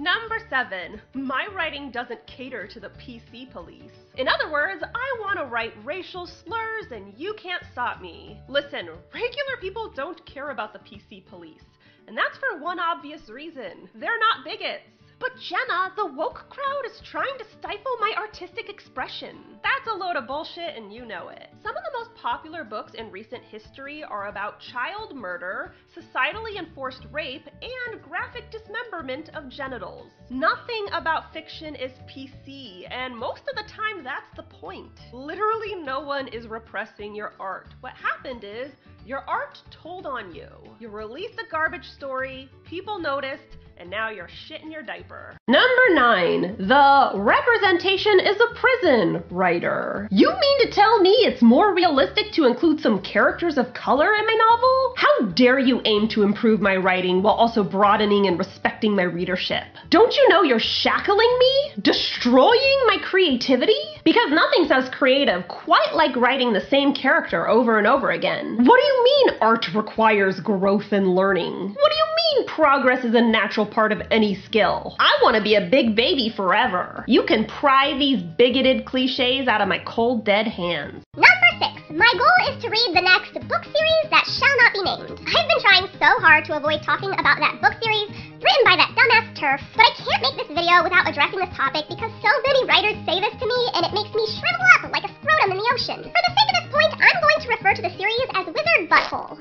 Number seven, my writing doesn't cater to the PC police. In other words, I want to write racial slurs and you can't stop me. Listen, regular people don't care about the PC police. And that's for one obvious reason. They're not bigots. But Jenna, the woke crowd is trying to stifle my artistic expression. That's a load of bullshit and you know it. Some of the most popular books in recent history are about child murder, societally enforced rape, and graphic dismemberment of genitals. Nothing about fiction is PC, and most of the time that's the point. Literally no one is repressing your art. What happened is your art told on you. You released a garbage story, people noticed, and now you're shitting your diaper. Number nine, the representation is a prison writer. You mean to tell me it's more realistic to include some characters of color in my novel? How dare you aim to improve my writing while also broadening and respecting my readership? Don't you know you're shackling me? Destroying my creativity? Because nothing sounds creative quite like writing the same character over and over again. What do you mean art requires growth and learning? What do you progress is a natural part of any skill? I want to be a big baby forever. You can pry these bigoted cliches out of my cold, dead hands. Number six. My goal is to read the next book series that shall not be named. I've been trying so hard to avoid talking about that book series written by that dumbass TERF, but I can't make this video without addressing this topic because so many writers say this to me and it makes me shrivel up like a scrotum in the ocean. For the sake of this point, I'm going to refer to the series as Wizard Butthole.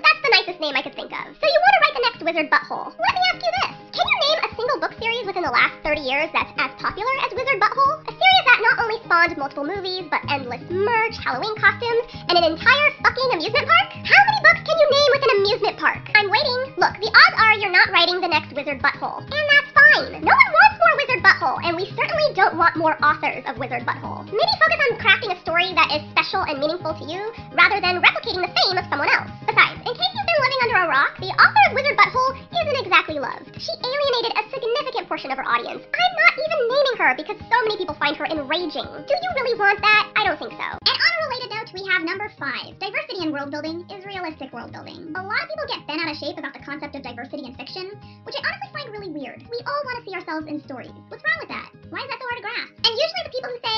Wizard Butthole. Let me ask you this. Can you name a single book series within the last 30 years that's as popular as Wizard Butthole? A series that not only spawned multiple movies, but endless merch, Halloween costumes, and an entire fucking amusement park? How many books can you name with an amusement park? I'm waiting. Look, the odds are you're not writing the next Wizard Butthole. And that's fine. No one wants more Wizard Butthole, and we certainly don't want more authors of Wizard Butthole. Maybe focus on crafting a story that is special and meaningful to you, rather than replicating the fame of someone else. Because so many people find her enraging. Do you really want that? I don't think so. And on a related note, we have number five. Diversity in world building is realistic world building. A lot of people get bent out of shape about the concept of diversity in fiction, which I honestly find really weird. We all want to see ourselves in stories. What's wrong with that? Why is that so hard to grasp? And usually the people who say,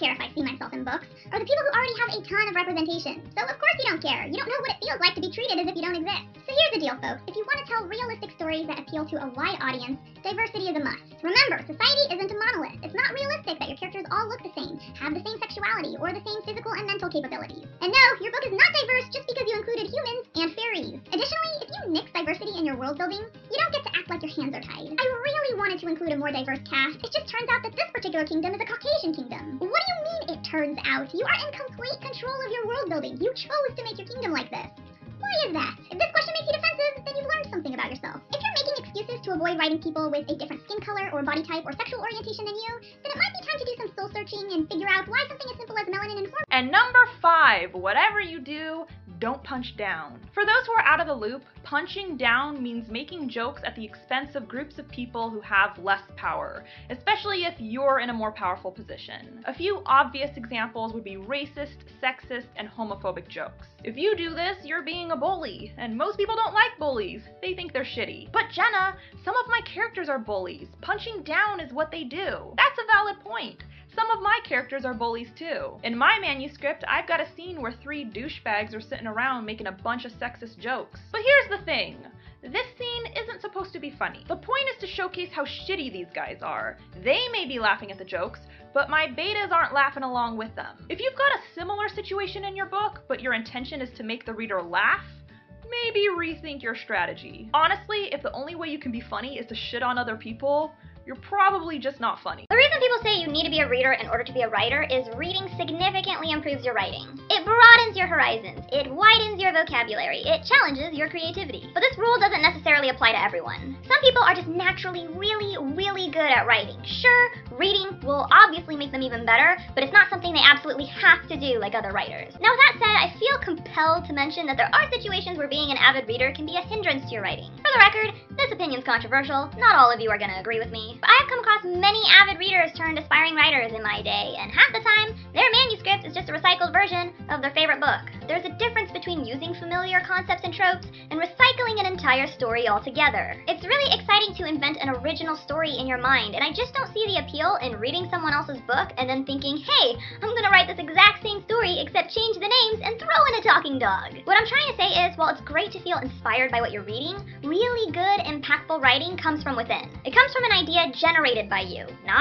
care if I see myself in books, are the people who already have a ton of representation. So of course you don't care. You don't know what it feels like to be treated as if you don't exist. So here's the deal, folks. If you want to tell realistic stories that appeal to a wide audience, diversity is a must. Remember, society isn't a monolith. It's not realistic that your characters all look the same, have the same sexuality, or the same physical and mental capabilities. And no, your book is not diverse just because you included humans and fairies. Additionally, if you nix diversity in your world building, you don't get like your hands are tied. I really wanted to include a more diverse cast. It just turns out that this particular kingdom is a Caucasian kingdom. What do you mean it turns out? You are in complete control of your world building. You chose to make your kingdom like this. Why is that? If this question makes you defensive, then you've learned something about yourself. If you're making excuses to avoid writing people with a different skin color or body type or sexual orientation than you, then it might be time to do some soul searching and figure out why something as simple as melanin informs. And number five, whatever you do, don't punch down. For those who are out of the loop, punching down means making jokes at the expense of groups of people who have less power, especially if you're in a more powerful position. A few obvious examples would be racist, sexist, and homophobic jokes. If you do this, you're being a bully, and most people don't like bullies. They think they're shitty. But Jenna, some of my characters are bullies. Punching down is what they do. That's a valid point. My characters are bullies too. In my manuscript, I've got a scene where three douchebags are sitting around making a bunch of sexist jokes. But here's the thing. This scene isn't supposed to be funny. The point is to showcase how shitty these guys are. They may be laughing at the jokes, but my betas aren't laughing along with them. If you've got a similar situation in your book, but your intention is to make the reader laugh, maybe rethink your strategy. Honestly, if the only way you can be funny is to shit on other people, you're probably just not funny. The reason people say you need to be a reader in order to be a writer is reading significantly improves your writing. It broadens your horizons, it widens your vocabulary, it challenges your creativity. But this rule doesn't necessarily apply to everyone. Some people are just naturally really, really good at writing. Sure, reading will obviously make them even better, but it's not something they absolutely have to do like other writers. Now, with that said, I compelled to mention that there are situations where being an avid reader can be a hindrance to your writing. For the record, this opinion's controversial. Not all of you are going to agree with me. But I've come across many avid readers turned aspiring writers in my day, and half the time, their manuscript is just a recycled version of their favorite book. There's a difference between using familiar concepts and tropes and recycling an entire story altogether. It's really exciting to invent an original story in your mind, and I just don't see the appeal in reading someone else's book and then thinking, hey, I'm gonna write this exact same story except change the names and throw in a talking dog. What I'm trying to say is, while it's great to feel inspired by what you're reading, really good, impactful writing comes from within. It comes from an idea generated by you, not